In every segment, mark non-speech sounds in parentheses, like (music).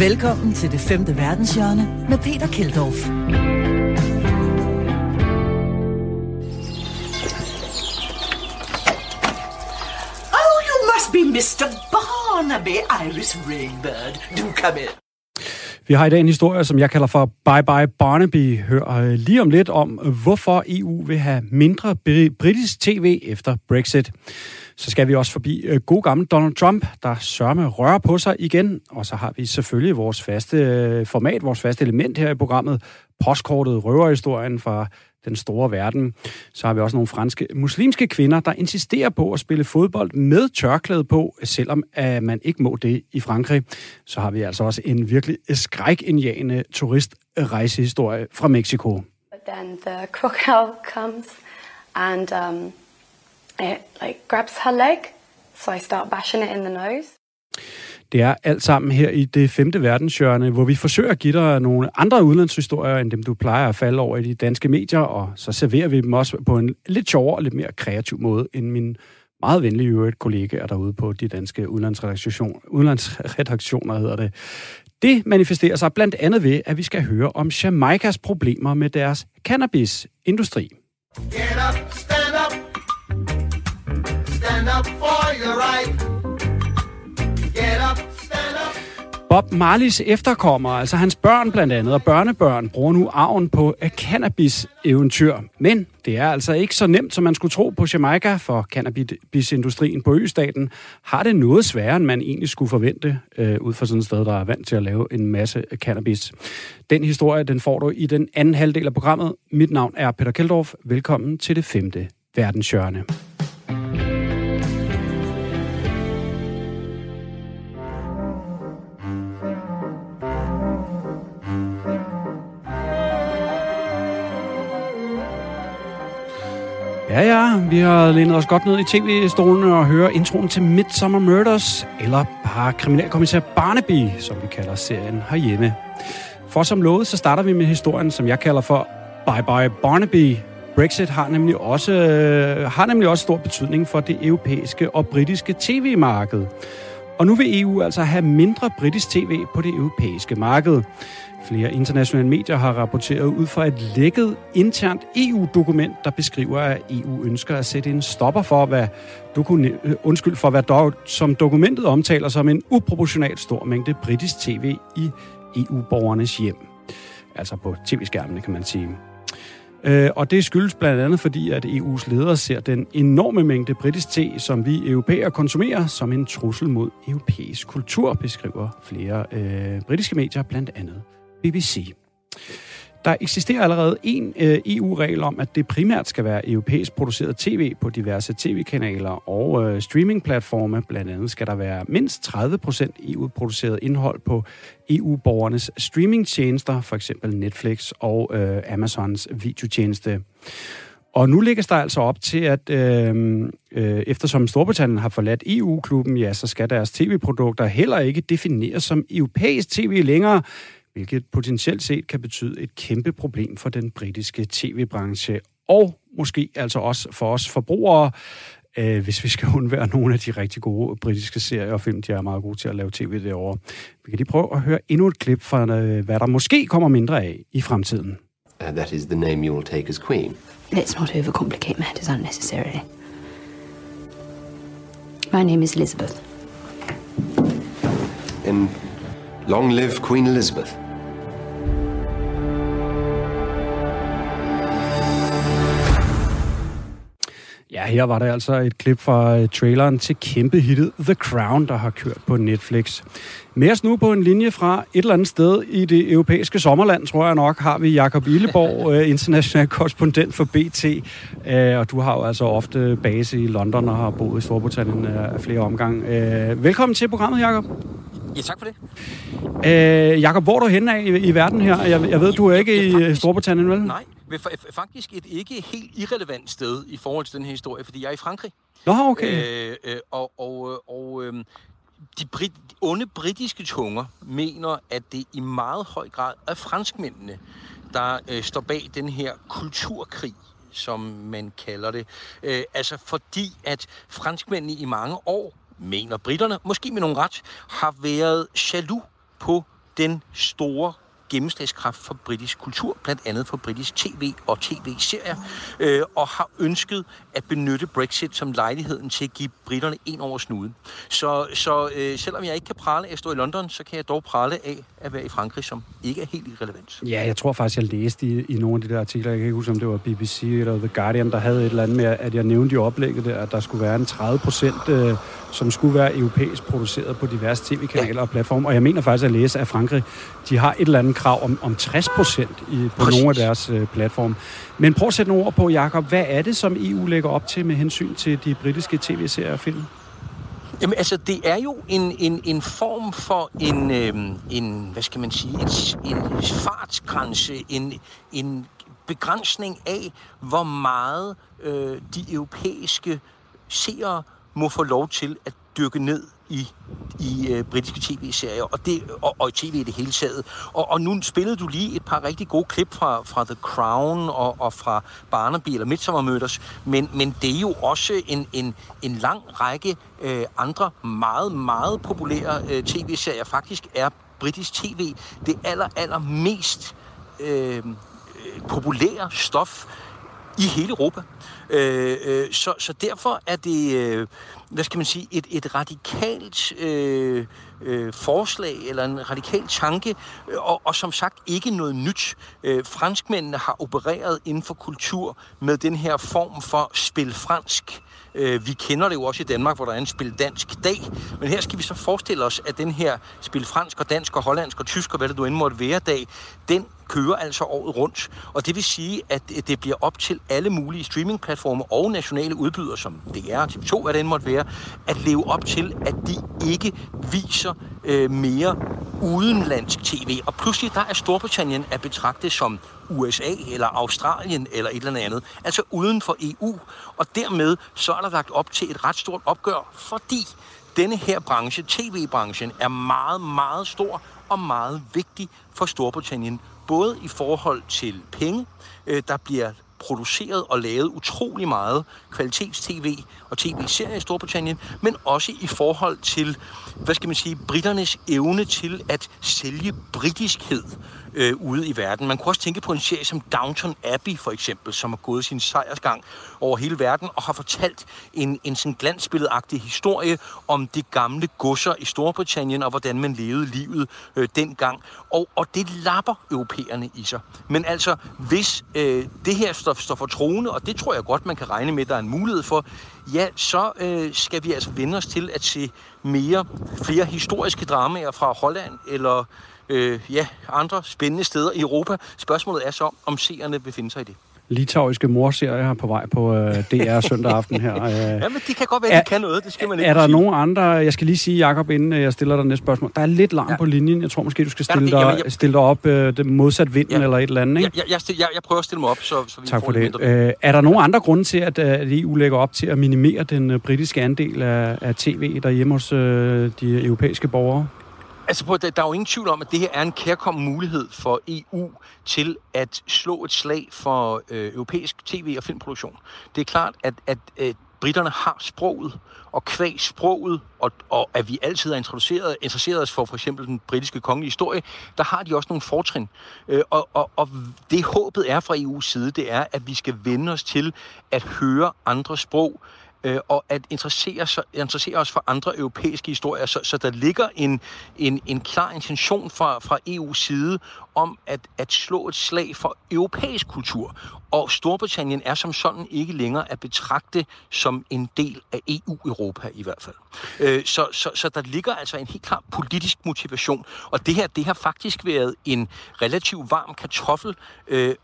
Velkommen til det femte verdenshjørne med Peter Keldorf. Oh, you must be Mr. Barnaby, Iris Rainbird. Do come in. Vi har i dag en historie, som jeg kalder for Bye Bye Barnaby. Hør øh, lige om lidt om, hvorfor EU vil have mindre britisk tv efter Brexit. Så skal vi også forbi øh, god gammel Donald Trump, der sørme rører på sig igen. Og så har vi selvfølgelig vores faste øh, format, vores faste element her i programmet, postkortet røverhistorien fra den store verden. Så har vi også nogle franske muslimske kvinder, der insisterer på at spille fodbold med tørklæde på, selvom at man ikke må det i Frankrig. Så har vi altså også en virkelig skrækindjagende turistrejsehistorie fra Mexico. Then the (laughs) crocodile comes and um, it like grabs her leg, so I start bashing it in the nose. Det er alt sammen her i det femte verdenshjørne, hvor vi forsøger at give dig nogle andre udlandshistorier, end dem du plejer at falde over i de danske medier, og så serverer vi dem også på en lidt sjovere og lidt mere kreativ måde, end min meget venlige øvrigt kollegaer derude på de danske udlandsredaktioner, udenlandsredaktioner, hedder det. Det manifesterer sig blandt andet ved, at vi skal høre om Jamaikas problemer med deres cannabisindustri. Get up. Stand Bob Marleys efterkommere, altså hans børn blandt andet, og børnebørn, bruger nu arven på cannabis-eventyr. Men det er altså ikke så nemt, som man skulle tro på Jamaica, for cannabisindustrien på østaten har det noget sværere, end man egentlig skulle forvente, øh, ud fra sådan et sted, der er vant til at lave en masse cannabis. Den historie, den får du i den anden halvdel af programmet. Mit navn er Peter Keldorf. Velkommen til det femte verdenshjørne. Ja, ja, vi har lænet os godt ned i tv-stolen og hører introen til Midsummer Murders, eller bare Kriminalkommissær Barnaby, som vi kalder serien herhjemme. For som lovet, så starter vi med historien, som jeg kalder for Bye Bye Barnaby. Brexit har nemlig også, øh, har nemlig også stor betydning for det europæiske og britiske tv-marked. Og nu vil EU altså have mindre britisk tv på det europæiske marked. Flere internationale medier har rapporteret ud fra et lækket internt EU-dokument, der beskriver, at EU ønsker at sætte en stopper for, hvad, dokument, øh, undskyld, for hvad dog, som dokumentet omtaler som en uproportionalt stor mængde britisk tv i EU-borgernes hjem. Altså på tv-skærmene, kan man sige. Øh, og det skyldes blandt andet fordi, at EU's ledere ser den enorme mængde britisk te, som vi europæere konsumerer, som en trussel mod europæisk kultur, beskriver flere øh, britiske medier, blandt andet BBC. Der eksisterer allerede en øh, EU-regel om, at det primært skal være europæisk produceret tv på diverse tv-kanaler og øh, streamingplatforme. Blandt andet skal der være mindst 30% EU-produceret indhold på EU-borgernes streamingtjenester, for eksempel Netflix og øh, Amazons videotjeneste. Og nu ligger der altså op til, at øh, øh, eftersom Storbritannien har forladt EU-klubben, ja, så skal deres tv-produkter heller ikke defineres som europæisk tv længere, hvilket potentielt set kan betyde et kæmpe problem for den britiske tv-branche, og måske altså også for os forbrugere, øh, hvis vi skal (laughs) undvære nogle af de rigtig gode britiske serier og film, de er meget gode til at lave tv derovre. Vi kan lige prøve at høre endnu et klip fra, øh, hvad der måske kommer mindre af i fremtiden. Uh, that is the name you will take as queen. Let's not overcomplicate matters unnecessarily. My name is Elizabeth. And long live Queen Elizabeth. Ja, her var der altså et klip fra øh, traileren til kæmpe hittet The Crown, der har kørt på Netflix. Med os nu på en linje fra et eller andet sted i det europæiske sommerland, tror jeg nok, har vi Jakob Illeborg, (laughs) øh, international korrespondent for BT. Øh, og du har jo altså ofte base i London og har boet i Storbritannien af flere omgange. Velkommen til programmet, Jakob. Ja, tak for det. Øh, Jakob, hvor er du henne af i, i verden her? Jeg, jeg ved, du er ikke i Storbritannien, vel? Nej, faktisk et ikke helt irrelevant sted i forhold til den her historie, fordi jeg er i Frankrig. Nå, okay. Øh, øh, og og, og øh, de, brit, de onde britiske tunger mener, at det i meget høj grad er franskmændene, der øh, står bag den her kulturkrig, som man kalder det. Øh, altså fordi, at franskmændene i mange år mener britterne, måske med nogen ret, har været jaloux på den store gennemslagskraft for britisk kultur, blandt andet for britisk tv og tv-serier, øh, og har ønsket at benytte Brexit som lejligheden til at give britterne en over snuden. Så, så øh, selvom jeg ikke kan prale af at stå i London, så kan jeg dog prale af at være i Frankrig, som ikke er helt irrelevant. Ja, jeg tror faktisk, jeg læste i, i nogle af de der artikler, jeg kan ikke huske, om det var BBC eller The Guardian, der havde et eller andet med, at jeg nævnte i oplægget der, at der skulle være en 30 procent, øh, som skulle være europæisk produceret på diverse tv-kanaler ja. og platforme. Og jeg mener faktisk at læse, at Frankrig, de har et eller andet krav om, om 60 procent på Præcis. nogle af deres øh, platforme. Men prøv at sætte nogle ord på, Jakob. Hvad er det, som EU lægger op til med hensyn til de britiske tv-serier og film? Jamen altså, det er jo en, en, en form for en, øh, en, hvad skal man sige, en, en fartsgrænse, en, en begrænsning af, hvor meget øh, de europæiske seere må få lov til at dykke ned i, i øh, britiske tv-serier, og, det, og, og i tv i det hele taget. Og, og nu spillede du lige et par rigtig gode klip fra, fra The Crown og, og fra Barnaby eller Midsommer Murders, men, men det er jo også en, en, en lang række øh, andre meget, meget populære øh, tv-serier. Faktisk er britisk tv det aller, aller mest øh, øh populære stof i hele Europa. Øh, øh, så, så derfor er det, øh, hvad skal man sige, et, et radikalt øh, øh, forslag eller en radikal tanke, øh, og, og som sagt ikke noget nyt. Øh, franskmændene har opereret inden for kultur med den her form for spil fransk. Øh, vi kender det jo også i Danmark, hvor der er en spil dansk dag. Men her skal vi så forestille os, at den her spil fransk og dansk og hollandsk og tysk og hvad det nu end måtte være dag, den kører altså året rundt. Og det vil sige, at det bliver op til alle mulige streamingplatforme og nationale udbydere, som DR, TV2, hvad det end måtte være, at leve op til, at de ikke viser øh, mere udenlandsk tv. Og pludselig der er Storbritannien at betragte som USA eller Australien eller et eller andet. Altså uden for EU. Og dermed så er der lagt op til et ret stort opgør, fordi denne her branche, tv-branchen, er meget, meget stor og meget vigtig for Storbritannien. Både i forhold til penge, øh, der bliver produceret og lavet utrolig meget kvalitets-tv og tv-serier i Storbritannien, men også i forhold til, hvad skal man sige, britternes evne til at sælge britiskhed øh, ude i verden. Man kunne også tænke på en serie som Downton Abbey for eksempel, som har gået sin sejrsgang over hele verden og har fortalt en, en sådan glansbilledagtig historie om de gamle godser i Storbritannien og hvordan man levede livet øh, dengang. Og, og det lapper europæerne i sig. Men altså, hvis øh, det her står, står for troende, og det tror jeg godt, man kan regne med, der er en mulighed for, ja, så øh, skal vi altså vende os til at se mere, flere historiske dramaer fra Holland eller øh, ja, andre spændende steder i Europa. Spørgsmålet er så, om seerne vil finde sig i det litauiske morserier på vej på øh, DR søndag aften her. (laughs) Øh, ja, men de kan godt være, at de kan noget. Det skal man ikke Er der sige. nogen andre... Jeg skal lige sige, Jacob, inden øh, jeg stiller dig næste spørgsmål. Der er lidt larm ja. på linjen. Jeg tror måske, du skal stille, ja, dig, jeg, stille dig op øh, det modsat vinden ja. eller et eller andet. Ikke? Ja, jeg, jeg, jeg prøver at stille mig op, så, så vi tak får for det. Øh, er der nogen andre grunde til, at, øh, at EU lægger op til at minimere den øh, britiske andel af, af tv derhjemme hos øh, de europæiske borgere? Altså, på, der, er jo ingen tvivl om, at det her er en kærkommen mulighed for EU til at slå et slag for øh, europæisk tv- og filmproduktion. Det er klart, at, at øh, britterne har sproget, og kvæg sproget, og, og at vi altid er interesseret, interesseret os for for eksempel den britiske kongelige historie, der har de også nogle fortrin. Øh, og, og, og det håbet er fra EU's side, det er, at vi skal vende os til at høre andre sprog, øh, og at interessere, sig, interessere os for andre europæiske historier. Så, så der ligger en, en, en klar intention fra, fra EU's side om at, at slå et slag for europæisk kultur. Og Storbritannien er som sådan ikke længere at betragte som en del af EU-Europa i hvert fald. Øh, så, så, så der ligger altså en helt klar politisk motivation. Og det her, det har faktisk været en relativt varm kartoffel øh,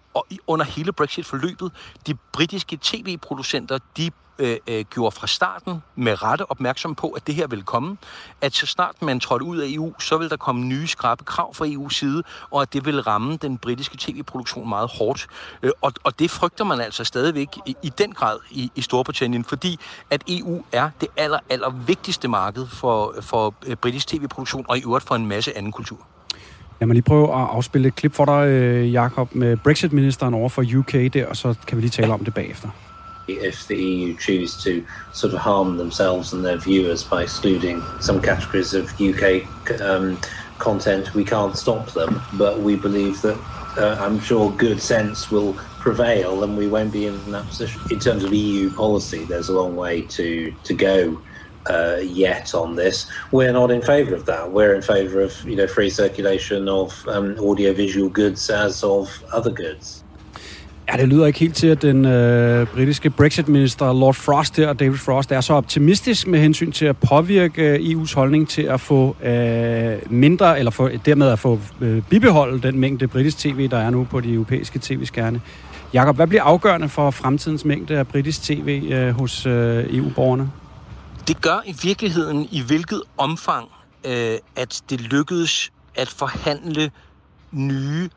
under hele Brexit-forløbet. De britiske tv-producenter, de øh, øh, gjorde fra starten med rette opmærksom på, at det her vil komme. At så snart man trådte ud af EU, så vil der komme nye skrabe krav fra EU's side, og at det vil ramme den britiske tv-produktion meget hårdt. Øh, og, og det frygter man altså stadigvæk i, i den grad i, i Storbritannien, fordi at EU er det aller, aller vigtigste marked for, for øh, britisk tv-produktion, og i øvrigt for en masse anden kultur. Lad mig lige prøve at afspille et klip for dig, øh, Jakob, med Brexit-ministeren over for UK der, og så kan vi lige tale om det bagefter. if the EU choose to sort of harm themselves and their viewers by excluding some categories of UK um, content, we can't stop them, but we believe that uh, I'm sure good sense will prevail and we won't be in that position. In terms of EU policy, there's a long way to, to go uh, yet on this. We're not in favour of that. We're in favour of you know free circulation of um, audiovisual goods as of other goods. Ja, det lyder ikke helt til, at den øh, britiske Brexit-minister Lord Frost her, David Frost, er så optimistisk med hensyn til at påvirke øh, EU's holdning til at få øh, mindre, eller for, dermed at få øh, bibeholdt den mængde britisk tv, der er nu på de europæiske tv-skærne. Jakob, hvad bliver afgørende for fremtidens mængde af britisk tv øh, hos øh, EU-borgerne? Det gør i virkeligheden i hvilket omfang, øh, at det lykkedes at forhandle nye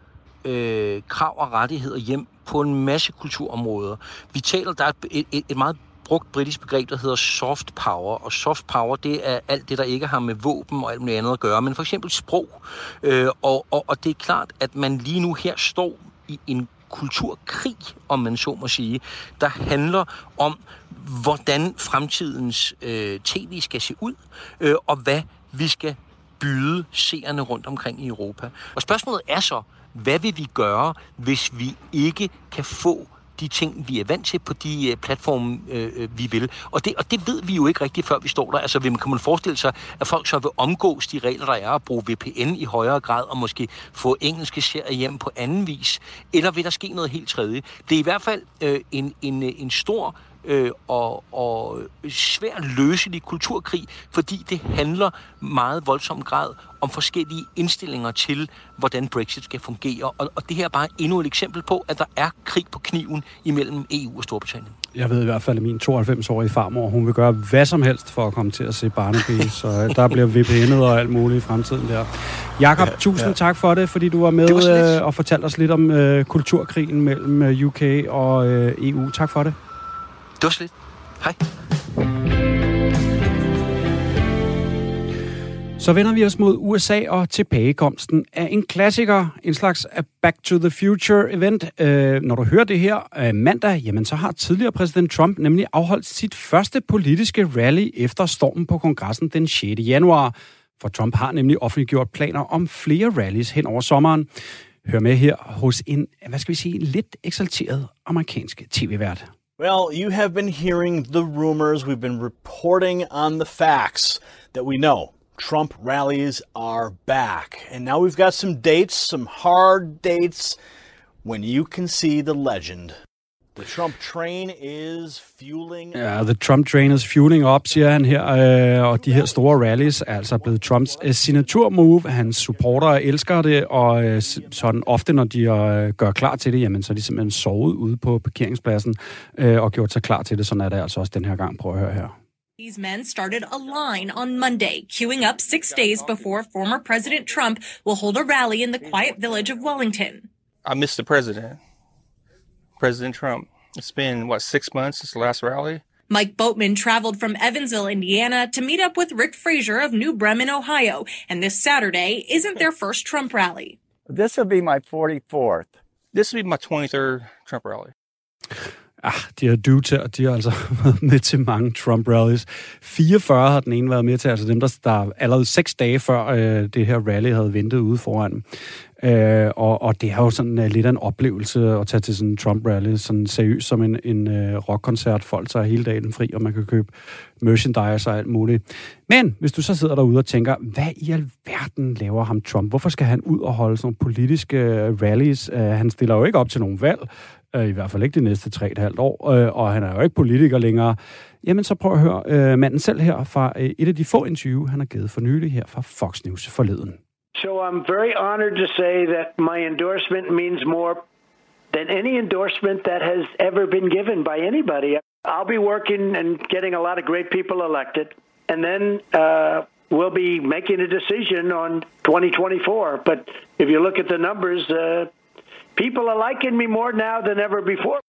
øh, krav og rettigheder hjem på en masse kulturområder. Vi taler, der er et, et, et meget brugt britisk begreb, der hedder soft power. Og soft power, det er alt det, der ikke har med våben og alt muligt andet at gøre, men for eksempel sprog. Øh, og, og, og det er klart, at man lige nu her står i en kulturkrig, om man så må sige, der handler om, hvordan fremtidens øh, tv skal se ud, øh, og hvad vi skal byde seerne rundt omkring i Europa. Og spørgsmålet er så, hvad vil vi gøre, hvis vi ikke kan få de ting, vi er vant til på de øh, platforme, øh, øh, vi vil. Og det, og det ved vi jo ikke rigtigt, før vi står der. Altså, kan man forestille sig, at folk så vil omgås de regler, der er, at bruge VPN i højere grad, og måske få engelske serier hjem på anden vis? Eller vil der ske noget helt tredje? Det er i hvert fald øh, en, en, øh, en stor øh, og, og svært løselig kulturkrig, fordi det handler meget voldsom grad om forskellige indstillinger til, hvordan Brexit skal fungere. Og, og det her er bare endnu et eksempel på, at der er krig på kniven imellem EU og Storbritannien. Jeg ved i hvert fald, at min 92-årige farmor, hun vil gøre hvad som helst for at komme til at se Barnaby, (laughs) så øh, der bliver VPN'et og alt muligt i fremtiden der. Jakob, ja, tusind ja. tak for det, fordi du var med var øh, og fortalte os lidt om øh, kulturkrigen mellem øh, UK og øh, EU. Tak for det. Det var slet. Hej. Så vender vi os mod USA og tilbagekomsten af en klassiker, en slags uh, Back to the Future event. Øh, når du hører det her øh, mandag, jamen så har tidligere præsident Trump nemlig afholdt sit første politiske rally efter stormen på kongressen den 6. januar. For Trump har nemlig offentliggjort planer om flere rallies hen over sommeren. Hør med her hos en, hvad skal vi sige, lidt eksalteret amerikansk tv-vært. Well, you have been hearing the rumors. We've been reporting on the facts that we know. Trump rallies are back. And now we've got some dates, some hard dates, when you can see the legend. The Trump train is fueling... Ja, the Trump train is fueling up, siger han her. Øh, og de her store rallies er altså blevet Trumps øh, signaturmove. Hans supportere elsker det, og øh, sådan ofte, når de øh, gør klar til det, jamen, så er de simpelthen sovet ude på parkeringspladsen øh, og gjort sig klar til det. Sådan er det altså også den her gang. Prøv at høre her. These men started a line on Monday, queuing up six days before former President Trump will hold a rally in the quiet village of Wellington. I miss the president. President Trump. It's been, what, six months since the last rally? Mike Boatman traveled from Evansville, Indiana to meet up with Rick Frazier of New Bremen, Ohio. And this Saturday isn't their first Trump rally. This will be my 44th. This will be my 23rd Trump rally. Ah, de her dudes de har altså (laughs) været med til mange Trump-rallies. 44 har den ene været med til, altså dem, der, der allerede seks dage før øh, det her rally havde ventet ude foran. Øh, og, og det er jo sådan uh, lidt af en oplevelse at tage til sådan en Trump-rally, sådan seriøst som en, en uh, rockkoncert. Folk tager hele dagen fri, og man kan købe merchandise og alt muligt. Men hvis du så sidder derude og tænker, hvad i alverden laver ham Trump? Hvorfor skal han ud og holde sådan nogle politiske øh, rallies? Uh, han stiller jo ikke op til nogen valg, uh, i hvert fald ikke de næste tre et halvt år, uh, og han er jo ikke politiker længere. Jamen så prøv at høre uh, manden selv her fra uh, et af de få interview, han har givet for nylig her fra Fox News forleden. So I'm very honored to say that my endorsement means more than any endorsement that has ever been given by anybody. I'll be working and getting a lot of great people elected, and then uh, we'll be making a decision on 2024. But if you look at the numbers, uh, people are liking me more now than ever before.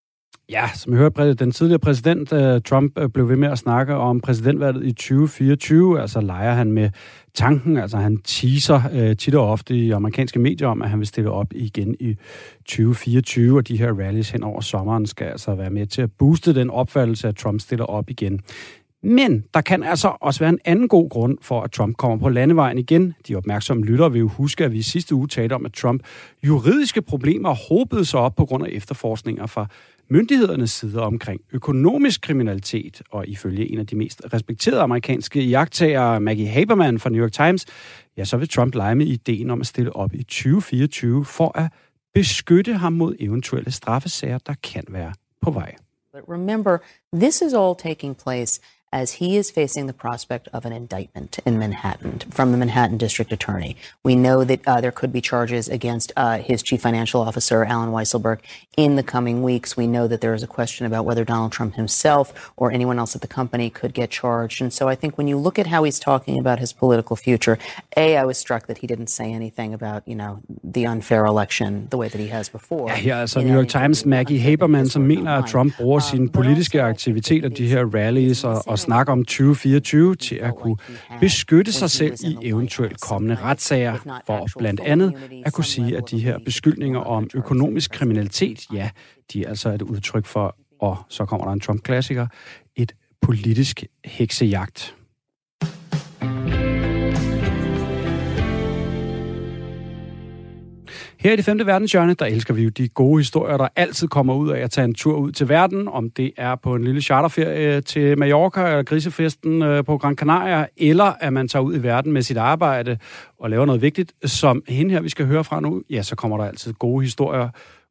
Ja, som vi hørte, den tidligere præsident øh, Trump øh, blev ved med at snakke om præsidentvalget i 2024. Altså leger han med tanken, altså han teaser øh, tit og ofte i amerikanske medier om, at han vil stille op igen i 2024, og de her rallies hen over sommeren skal altså være med til at booste den opfattelse, at Trump stiller op igen. Men der kan altså også være en anden god grund for, at Trump kommer på landevejen igen. De opmærksomme lyttere vil jo huske, at vi i sidste uge talte om, at Trump juridiske problemer hobede sig op på grund af efterforskninger fra myndighedernes side omkring økonomisk kriminalitet. Og ifølge en af de mest respekterede amerikanske jagttagere, Maggie Haberman fra New York Times, ja, så vil Trump lege med ideen om at stille op i 2024 for at beskytte ham mod eventuelle straffesager, der kan være på vej. But remember, this is all taking place as he is facing the prospect of an indictment in Manhattan from the Manhattan District Attorney. We know that uh, there could be charges against uh, his chief financial officer, Alan Weisselberg, in the coming weeks. We know that there is a question about whether Donald Trump himself or anyone else at the company could get charged. And so I think when you look at how he's talking about his political future, A, I was struck that he didn't say anything about, you know, the unfair election the way that he has before. Ja, er altså New York Times Maggie Haberman, som mener, at Trump bruger sine politiske aktiviteter, de her rallies og, og snakke om 2024 til at kunne beskytte sig selv i eventuelt kommende retssager, for blandt andet at kunne sige, at de her beskyldninger om økonomisk kriminalitet, ja, de er altså et udtryk for, og så kommer der en Trump-klassiker, et politisk heksejagt. Her i det femte verdenshjørne, der elsker vi jo de gode historier, der altid kommer ud af at tage en tur ud til verden, om det er på en lille charterferie til Mallorca eller grisefesten øh, på Gran Canaria, eller at man tager ud i verden med sit arbejde og laver noget vigtigt, som hende her, vi skal høre fra nu, ja, så kommer der altid gode historier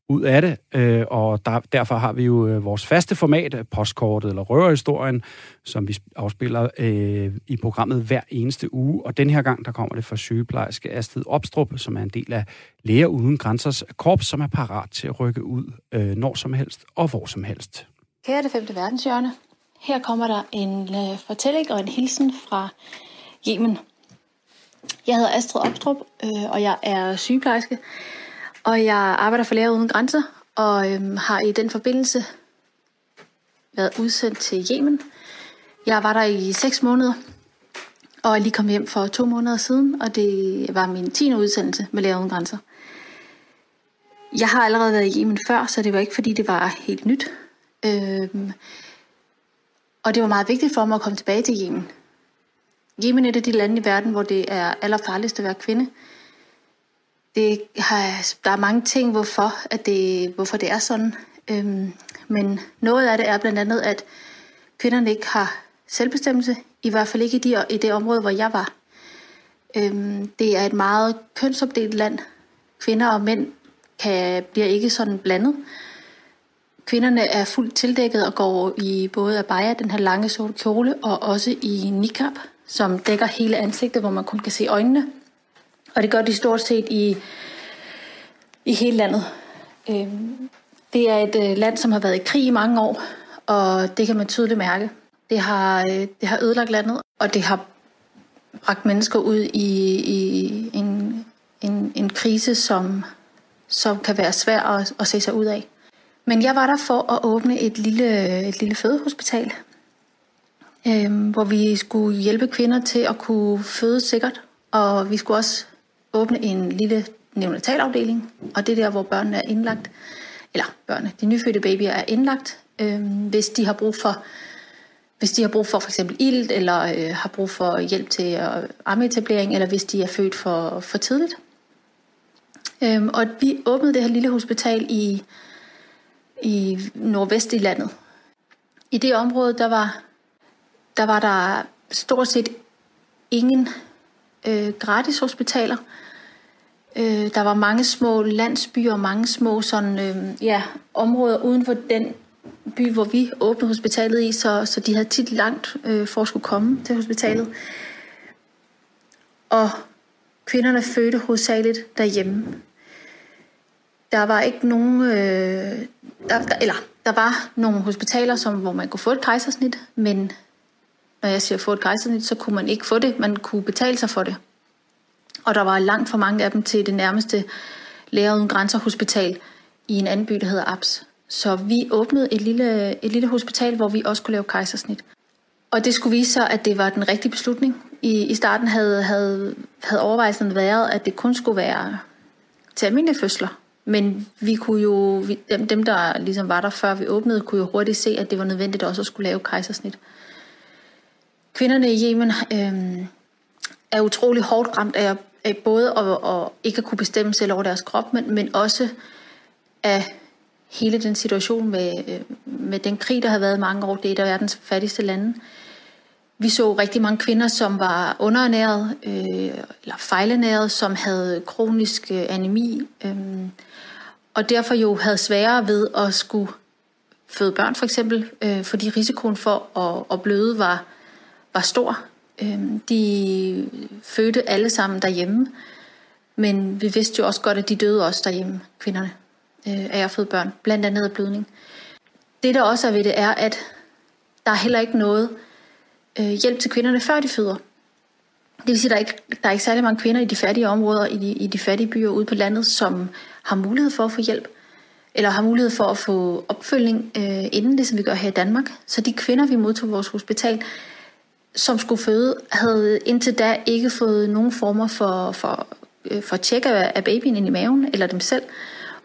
ud af det, øh, og der, derfor har vi jo øh, vores faste format, øh, postkortet eller røverhistorien, som vi afspiller øh, i programmet hver eneste uge, og den her gang, der kommer det fra sygeplejerske Astrid Opstrup, som er en del af Læger Uden Grænsers korps, som er parat til at rykke ud øh, når som helst og hvor som helst. Kære det femte verdenshjørne, her kommer der en øh, fortælling og en hilsen fra Yemen. Jeg hedder Astrid Opstrup, øh, og jeg er sygeplejerske, og jeg arbejder for Læger Uden Grænser, og øhm, har i den forbindelse været udsendt til Yemen. Jeg var der i 6 måneder, og er lige kommet hjem for to måneder siden, og det var min 10. udsendelse med Læger Uden Grænser. Jeg har allerede været i Yemen før, så det var ikke fordi, det var helt nyt. Øhm, og det var meget vigtigt for mig at komme tilbage til Yemen. Yemen er et af de lande i verden, hvor det er allerfarligst at være kvinde det har, der er mange ting, hvorfor, at det, hvorfor det er sådan. Øhm, men noget af det er blandt andet, at kvinderne ikke har selvbestemmelse, i hvert fald ikke i, de, i det område, hvor jeg var. Øhm, det er et meget kønsopdelt land. Kvinder og mænd kan, bliver ikke sådan blandet. Kvinderne er fuldt tildækket og går i både abaya, den her lange sorte kjole, og også i niqab, som dækker hele ansigtet, hvor man kun kan se øjnene. Og det gør de stort set i, i hele landet. Øhm, det er et øh, land, som har været i krig i mange år, og det kan man tydeligt mærke. Det har, øh, det har ødelagt landet, og det har bragt mennesker ud i, i en, en, en krise, som, som kan være svær at, at se sig ud af. Men jeg var der for at åbne et lille, et lille fødehospital, øh, hvor vi skulle hjælpe kvinder til at kunne føde sikkert, og vi skulle også åbne en lille neonatalafdeling, og det er der, hvor børnene er indlagt, eller børnene, de nyfødte babyer er indlagt, øh, hvis de har brug for hvis de har brug for for eksempel ilt, eller øh, har brug for hjælp til øh, armeetablering, eller hvis de er født for, for tidligt. Øhm, og vi åbnede det her lille hospital i, i nordvest i landet. I det område, der var der, var der stort set ingen øh, gratis hospitaler. Øh, der var mange små landsbyer og mange små sådan, øh, ja, områder uden for den by, hvor vi åbnede hospitalet i, så, så de havde tit langt øh, for at skulle komme til hospitalet. Og kvinderne fødte hovedsageligt derhjemme. Der var ikke nogen, øh, der, der, eller der var nogle hospitaler, som, hvor man kunne få et kejsersnit, men når jeg siger få et kejsersnit, så kunne man ikke få det. Man kunne betale sig for det. Og der var langt for mange af dem til det nærmeste Læger Uden Grænser Hospital i en anden by, der hedder Abs. Så vi åbnede et lille, et lille hospital, hvor vi også kunne lave kejsersnit. Og det skulle vise sig, at det var den rigtige beslutning. I, i starten havde, havde, havde overvejelsen været, at det kun skulle være til almindelige fødsler. Men vi kunne jo, vi, dem der ligesom var der før vi åbnede, kunne jo hurtigt se, at det var nødvendigt også at skulle lave kejsersnit. Kvinderne i Yemen øh, er utrolig hårdt ramt af, af både at, at ikke at kunne bestemme selv over deres krop, men, men også af hele den situation med, øh, med den krig, der har været mange år. Det er et af verdens fattigste lande. Vi så rigtig mange kvinder, som var underernæret øh, eller fejlenæret, som havde kronisk øh, anemi, øh, og derfor jo havde sværere ved at skulle føde børn for eksempel, øh, fordi risikoen for at, at bløde var, var stor. Øh, de fødte alle sammen derhjemme, men vi vidste jo også godt, at de døde også derhjemme, kvinderne, øh, af at føde børn, blandt andet af blødning. Det der også er ved det er, at der er heller ikke noget øh, hjælp til kvinderne, før de føder. Det vil sige, at der er ikke, der er ikke særlig mange kvinder i de fattige områder, i de, i de fattige byer ude på landet, som har mulighed for at få hjælp, eller har mulighed for at få opfølgning øh, inden det, som vi gør her i Danmark. Så de kvinder, vi modtog vores hospital, som skulle føde, havde indtil da ikke fået nogen former for, for, øh, for tjek af, af babyen ind i maven, eller dem selv.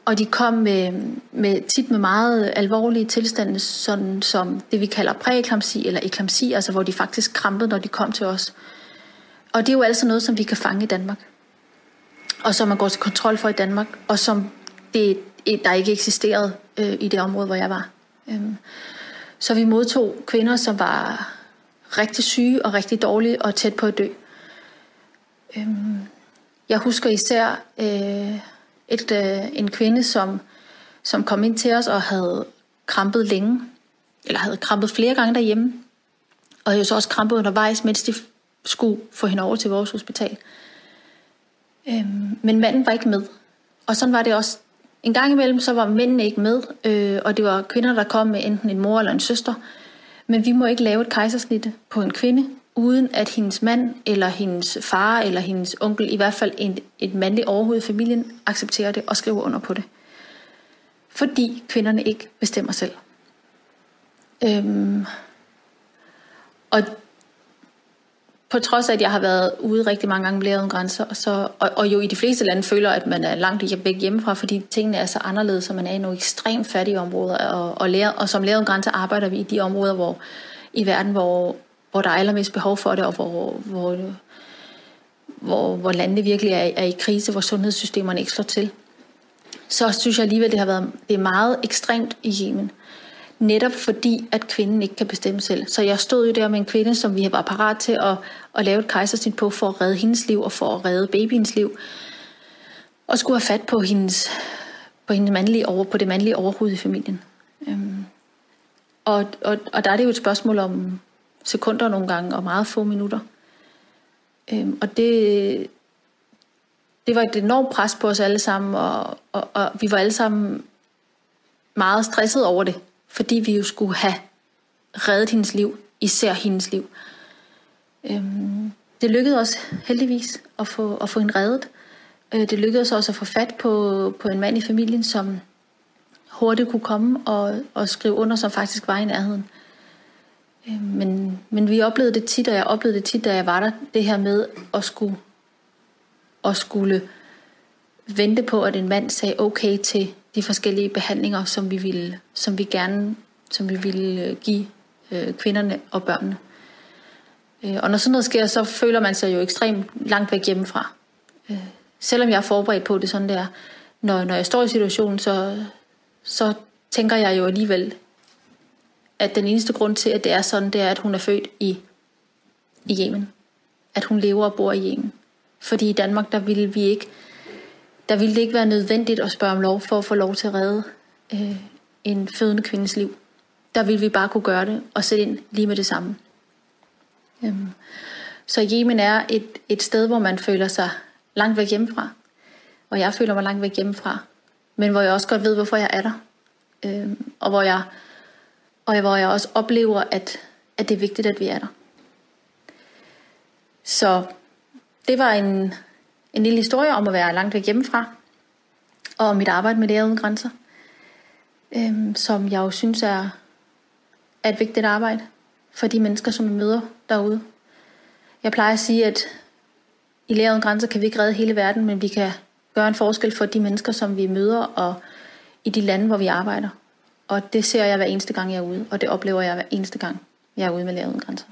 Og de kom med, med tit med meget alvorlige tilstande, sådan som det vi kalder præeklamsi eller eklamsi, altså hvor de faktisk krampede, når de kom til os. Og det er jo altså noget, som vi kan fange i Danmark. Og som man går til kontrol for i Danmark, og som det, der ikke eksisterede øh, i det område, hvor jeg var. Øhm, så vi modtog kvinder, som var rigtig syge og rigtig dårlige og tæt på at dø. Øhm, jeg husker især øh, et, øh, en kvinde, som, som kom ind til os og havde krampet længe, eller havde krampet flere gange derhjemme, og havde så også krampet undervejs, mens de skulle få hende over til vores hospital. Øhm, men manden var ikke med. Og sådan var det også. En gang imellem, så var mændene ikke med, øh, og det var kvinder, der kom med enten en mor eller en søster. Men vi må ikke lave et kejsersnit på en kvinde, uden at hendes mand, eller hendes far, eller hendes onkel, i hvert fald en, et mandligt overhoved i familien, accepterer det og skriver under på det. Fordi kvinderne ikke bestemmer selv. Øhm, og på trods af, at jeg har været ude rigtig mange gange med grænser, og, så, og, og jo i de fleste lande føler, at man er langt væk hjemmefra, fordi tingene er så anderledes, og man er i nogle ekstremt fattige områder, og, og, lærer, og som Læret grænser arbejder vi i de områder hvor, i verden, hvor, hvor der er allermest behov for det, og hvor, hvor, hvor, hvor landene virkelig er, er i krise, hvor sundhedssystemerne ikke slår til. Så synes jeg alligevel, det har været det er meget ekstremt i Yemen netop fordi, at kvinden ikke kan bestemme selv. Så jeg stod jo der med en kvinde, som vi var parat til at, at lave et kejsersnit på, for at redde hendes liv og for at redde babyens liv. Og skulle have fat på hendes, på, hendes mandlige over, på det mandlige overhoved i familien. Øhm, og, og, og der er det jo et spørgsmål om sekunder nogle gange, og meget få minutter. Øhm, og det, det var et enormt pres på os alle sammen, og, og, og vi var alle sammen meget stresset over det fordi vi jo skulle have reddet hendes liv, især hendes liv. Øhm, det lykkedes os heldigvis at få, at få hende reddet. Øh, det lykkedes også at få fat på, på en mand i familien, som hurtigt kunne komme og, og skrive under, som faktisk var i nærheden. Øh, men, men vi oplevede det tit, og jeg oplevede det tit, da jeg var der, det her med at skulle, at skulle vente på, at en mand sagde okay til de forskellige behandlinger, som vi ville, som vi gerne, som vi ville øh, give øh, kvinderne og børnene. Øh, og når sådan noget sker, så føler man sig jo ekstremt langt væk hjemmefra. Øh, selvom jeg er forberedt på det sådan der, når, når jeg står i situationen, så, så tænker jeg jo alligevel, at den eneste grund til, at det er sådan, det er, at hun er født i, i Yemen. At hun lever og bor i Yemen. Fordi i Danmark, der ville vi ikke der ville det ikke være nødvendigt at spørge om lov for at få lov til at redde øh, en fødende kvindes liv. Der ville vi bare kunne gøre det og sætte ind lige med det samme. Øhm, så Yemen er et, et sted, hvor man føler sig langt væk hjemmefra. Og jeg føler mig langt væk hjemmefra. Men hvor jeg også godt ved, hvorfor jeg er der. Øhm, og, hvor jeg, og hvor jeg også oplever, at, at det er vigtigt, at vi er der. Så det var en, en lille historie om at være langt væk hjemmefra, og om mit arbejde med Læger Uden Grænser, øhm, som jeg jo synes er, er et vigtigt arbejde for de mennesker, som vi møder derude. Jeg plejer at sige, at i Læger Uden Grænser kan vi ikke redde hele verden, men vi kan gøre en forskel for de mennesker, som vi møder, og i de lande, hvor vi arbejder. Og det ser jeg hver eneste gang, jeg er ude, og det oplever jeg hver eneste gang, jeg er ude med Læger Uden Grænser.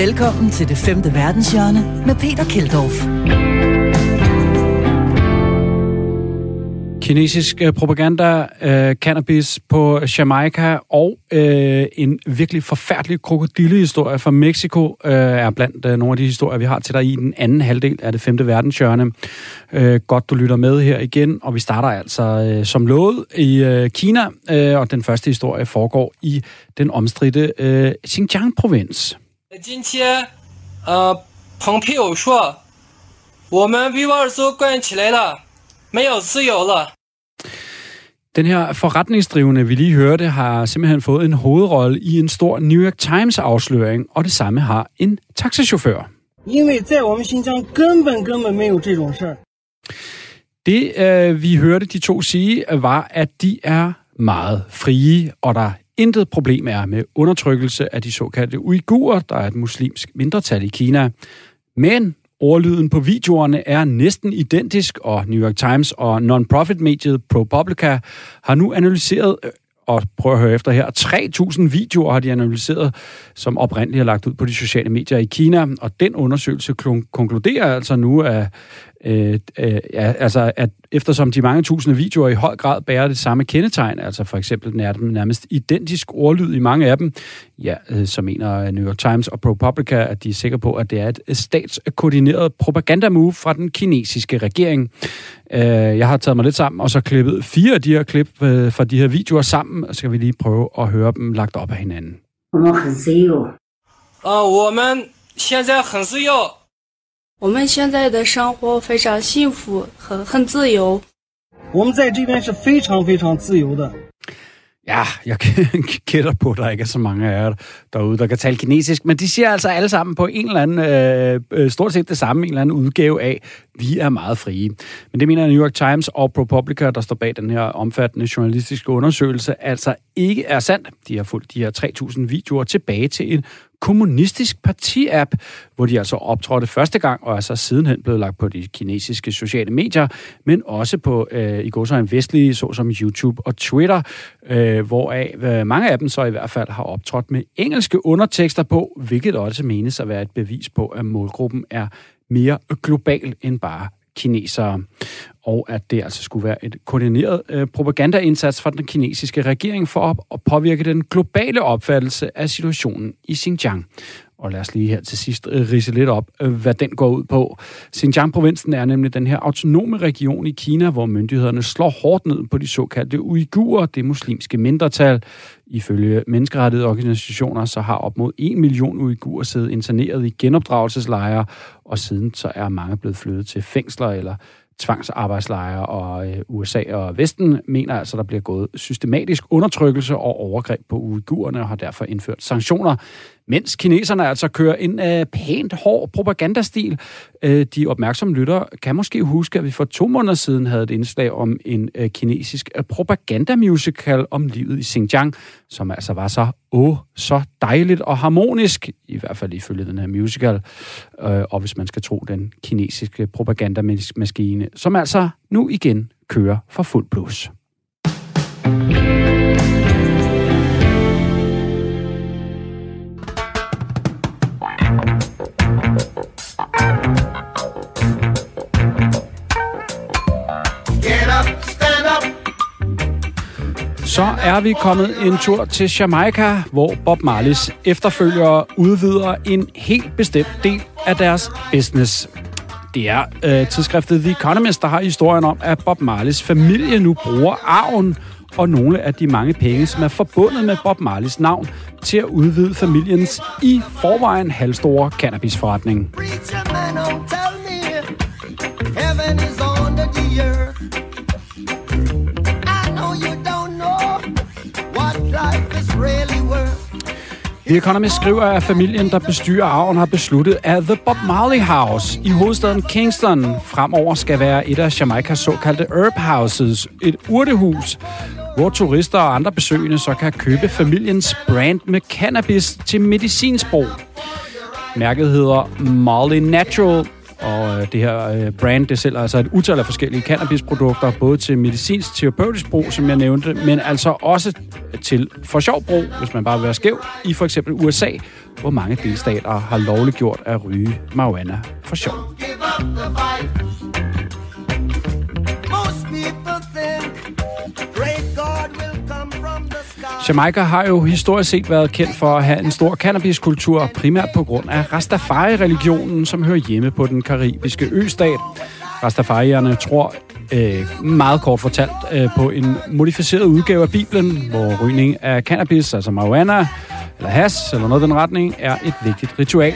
Velkommen til det femte verdenshjørne med Peter Keldorf. Kinesisk øh, propaganda, øh, cannabis på Jamaica og øh, en virkelig forfærdelig krokodillehistorie fra Mexico øh, er blandt øh, nogle af de historier, vi har til dig i den anden halvdel af det femte verdenshjørne. Øh, godt, du lytter med her igen, og vi starter altså øh, som lovet i øh, Kina, øh, og den første historie foregår i den omstridte øh, Xinjiang-provins. 今天，呃，蓬佩奥说，我们维吾尔族关起来了，没有自由了。 Den her forretningsdrivende, vi lige hørte, har simpelthen fået en hovedrolle i en stor New York Times-afsløring, og det samme har en taxachauffør. 因为在我们新疆根本根本没有这种事儿。 Det, øh, vi hørte de to sige, var, at de er meget frie, og der intet problem er med undertrykkelse af de såkaldte uigurer, der er et muslimsk mindretal i Kina. Men ordlyden på videoerne er næsten identisk, og New York Times og non-profit-mediet ProPublica har nu analyseret øh, og prøv at høre efter her, 3.000 videoer har de analyseret, som oprindeligt er lagt ud på de sociale medier i Kina, og den undersøgelse konkluderer altså nu, at, øh, øh, ja, altså, at eftersom de mange tusinde videoer i høj grad bærer det samme kendetegn, altså for eksempel den er den nærmest identisk ordlyd i mange af dem, ja, øh, så mener New York Times og ProPublica, at de er sikre på, at det er et statskoordineret propagandamove fra den kinesiske regering. Øh, jeg har taget mig lidt sammen, og så klippet fire af de her klip øh, fra de her videoer sammen, og så skal vi lige prøve at høre dem lagt op af hinanden. 我们很自由。啊，我们现在很自由。 我们现在的生活非常幸福，很很自由。我们在这边是非常非常自由的。 Ja, jeg (laughs) gætter på, at der ikke er så mange af jer derude, der kan tale kinesisk, men de siger altså alle sammen på en eller anden, øh, stort set det samme, en eller anden udgave af, vi er meget frie. Men det mener New York Times og ProPublica, der står bag den her omfattende journalistiske undersøgelse, altså ikke er sandt. De har fulgt de her 3.000 videoer tilbage til en kommunistisk parti-app, hvor de altså optrådte første gang, og er så sidenhen blevet lagt på de kinesiske sociale medier, men også på, øh, i går så en vestlige, såsom YouTube og Twitter, øh, hvoraf øh, mange af dem så i hvert fald har optrådt med engelske undertekster på, hvilket også menes at være et bevis på, at målgruppen er mere global end bare kinesere, og at det altså skulle være et koordineret øh, propagandaindsats fra den kinesiske regering for at, at påvirke den globale opfattelse af situationen i Xinjiang. Og lad os lige her til sidst øh, rise lidt op, øh, hvad den går ud på. Xinjiang-provinsen er nemlig den her autonome region i Kina, hvor myndighederne slår hårdt ned på de såkaldte uigurer, det muslimske mindretal. Ifølge menneskerettighedsorganisationer, så har op mod 1 million uigurer siddet interneret i genopdragelseslejre, og siden så er mange blevet flyttet til fængsler eller tvangsarbejdslejre, og øh, USA og Vesten mener altså, der bliver gået systematisk undertrykkelse og overgreb på uigurerne, og har derfor indført sanktioner, mens kineserne altså kører en øh, pænt hård propagandastil. Øh, de opmærksomme lyttere kan måske huske, at vi for to måneder siden havde et indslag om en øh, kinesisk øh, propagandamusical om livet i Xinjiang, som altså var så åh, så dejligt og harmonisk, i hvert fald ifølge den her musical, øh, og hvis man skal tro den kinesiske propagandamaskine, som altså nu igen kører for fuld plus. Så er vi kommet en tur til Jamaica, hvor Bob Marleys efterfølgere udvider en helt bestemt del af deres business. Det er øh, tidsskriftet The Economist, der har historien om, at Bob Marleys familie nu bruger arven og nogle af de mange penge, som er forbundet med Bob Marleys navn, til at udvide familiens i forvejen halvstore cannabisforretning. The Economist skriver, at familien, der bestyrer arven, har besluttet, at The Bob Marley House i hovedstaden Kingston fremover skal være et af Jamaicas såkaldte herb houses, et urtehus, hvor turister og andre besøgende så kan købe familiens brand med cannabis til medicinsbrug. Mærket hedder Marley Natural, og øh, det her øh, brand, det sælger altså et utal af forskellige cannabisprodukter, både til medicinsk terapeutisk brug, som jeg nævnte, men altså også til for sjov brug, hvis man bare vil være skæv, i for eksempel USA hvor mange delstater har lovliggjort at ryge marijuana for sjov. Jamaica har jo historisk set været kendt for at have en stor cannabiskultur, primært på grund af Rastafari-religionen, som hører hjemme på den karibiske østat. Rastafarierne tror øh, meget kort fortalt øh, på en modificeret udgave af Bibelen, hvor rygning af cannabis, altså marijuana eller hash eller noget i den retning, er et vigtigt ritual.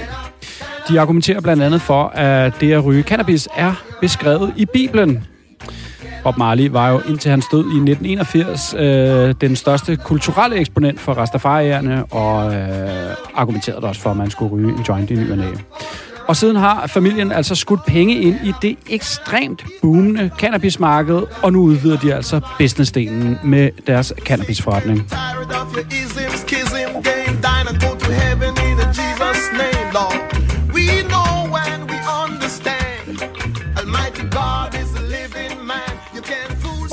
De argumenterer blandt andet for, at det at ryge cannabis er beskrevet i Bibelen. Bob Marley var jo indtil han stod i 1981 øh, den største kulturelle eksponent for Rastafarierne, og øh, argumenterede også for, at man skulle ryge en joint i ny og næ. Og siden har familien altså skudt penge ind i det ekstremt boomende cannabismarked, og nu udvider de altså businessdelen med deres cannabisforretning.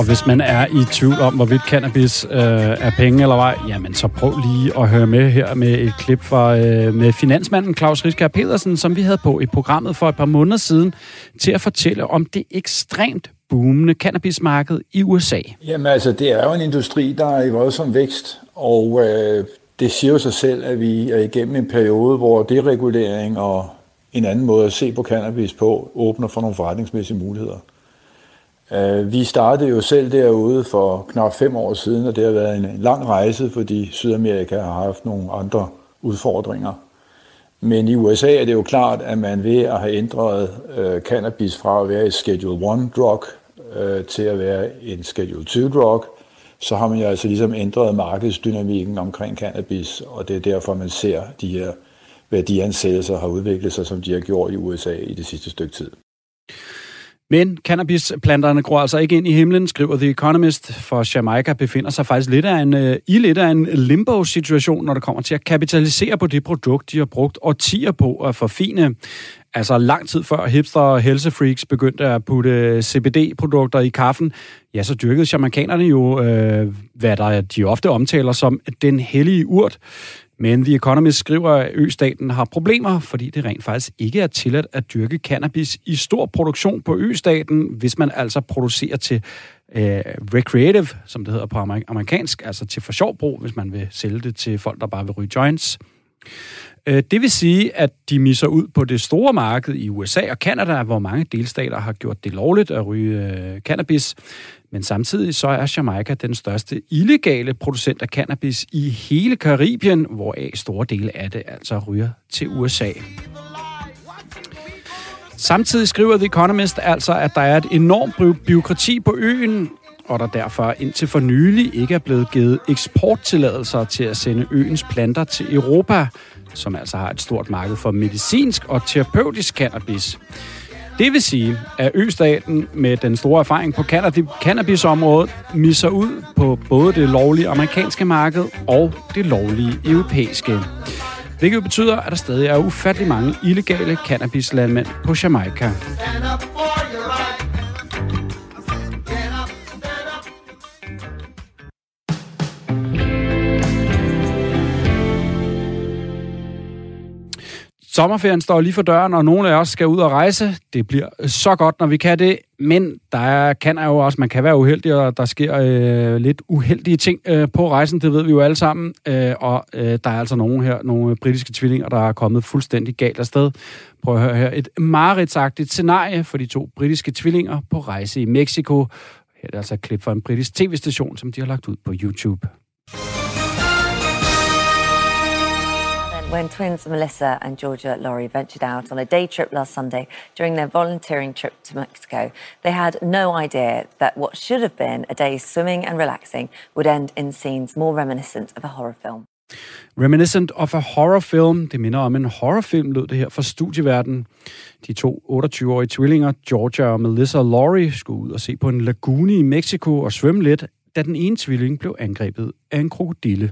Og hvis man er i tvivl om, hvorvidt cannabis øh, er penge eller ej, jamen så prøv lige at høre med her med et klip fra øh, med finansmanden Claus Riskær Pedersen, som vi havde på i programmet for et par måneder siden, til at fortælle om det ekstremt boomende cannabismarked i USA. Jamen altså, det er jo en industri, der er i voldsom vækst, og øh, det siger jo sig selv, at vi er igennem en periode, hvor deregulering og en anden måde at se på cannabis på, åbner for nogle forretningsmæssige muligheder. Øh, vi startede jo selv derude for knap fem år siden, og det har været en lang rejse, fordi Sydamerika har haft nogle andre udfordringer. Men i USA er det jo klart, at man ved at have ændret øh, cannabis fra at være et Schedule 1 drug øh, til at være en Schedule 2 drug, så har man jo altså ligesom ændret markedsdynamikken omkring cannabis, og det er derfor, man ser de her værdiansættelser har udviklet sig, som de har gjort i USA i det sidste stykke tid. Men cannabisplanterne gror altså ikke ind i himlen, skriver The Economist, for Jamaica befinder sig faktisk lidt af en, øh, i lidt af en limbo-situation, når det kommer til at kapitalisere på det produkt, de har brugt årtier på at forfine. Altså lang tid før hipster og helsefreaks begyndte at putte CBD-produkter i kaffen, ja, så dyrkede jamaikanerne jo, øh, hvad der de ofte omtaler som den hellige urt. Men The Economist skriver, at østaten har problemer, fordi det rent faktisk ikke er tilladt at dyrke cannabis i stor produktion på østaten, hvis man altså producerer til øh, recreative, som det hedder på amerik- amerikansk, altså til for sjov brug, hvis man vil sælge det til folk, der bare vil ryge joints. Øh, Det vil sige, at de misser ud på det store marked i USA og Kanada, hvor mange delstater har gjort det lovligt at ryge øh, cannabis. Men samtidig så er Jamaica den største illegale producent af cannabis i hele Karibien, hvoraf store dele af det altså ryger til USA. Samtidig skriver The Economist altså, at der er et enormt by- byråkrati på øen, og der derfor indtil for nylig ikke er blevet givet eksporttilladelser til at sende øens planter til Europa, som altså har et stort marked for medicinsk og terapeutisk cannabis. Det vil sige, at østaten med den store erfaring på cannabisområdet misser ud på både det lovlige amerikanske marked og det lovlige europæiske. Hvilket betyder, at der stadig er ufattelig mange illegale cannabislandmænd på Jamaica. Sommerferien står lige for døren, og nogle af os skal ud og rejse. Det bliver så godt, når vi kan det. Men der er, kan er jo også, man kan være uheldig, og der sker øh, lidt uheldige ting øh, på rejsen. Det ved vi jo alle sammen. Øh, og øh, der er altså nogle her, nogle britiske tvillinger, der er kommet fuldstændig galt afsted. Prøv at høre her. Et mareridtsagtigt scenarie for de to britiske tvillinger på rejse i Mexico. Her er altså et klip fra en britisk tv-station, som de har lagt ud på YouTube. When twins Melissa and Georgia Laurie ventured out on a day trip last Sunday during their volunteering trip to Mexico. They had no idea that what should have been a day swimming and relaxing would end in scenes more reminiscent of a horror film. Reminiscent of a horror film. Det minder om en horrorfilm, lød det her fra studieverden. De to 28-årige tvillinger, Georgia og Melissa Laurie, skulle ud og se på en lagune i Mexico og svømme lidt, da den ene tvilling blev angrebet af en krokodille.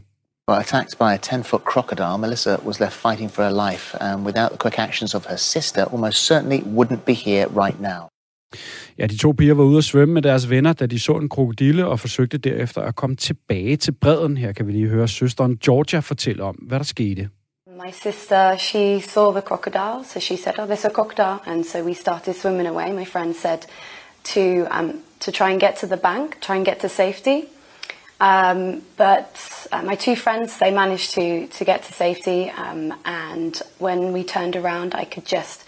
Well, attacked by a 10 foot crocodile, Melissa was left fighting for her life, and without the quick actions of her sister, almost certainly wouldn't be here right now. Ja, de to piger var ude at svømme med deres venner, da de så en krokodille og forsøgte derefter at komme tilbage til bredden. Her kan vi lige høre søsteren Georgia fortælle om, hvad der skete. My sister, she saw the crocodile, so she said, "Oh, there's a crocodile," and so we started swimming away. My friend said to um, to try and get to the bank, try and get to safety. Um, but uh, my two friends, they managed to to get to safety, um, and when we turned around, I could just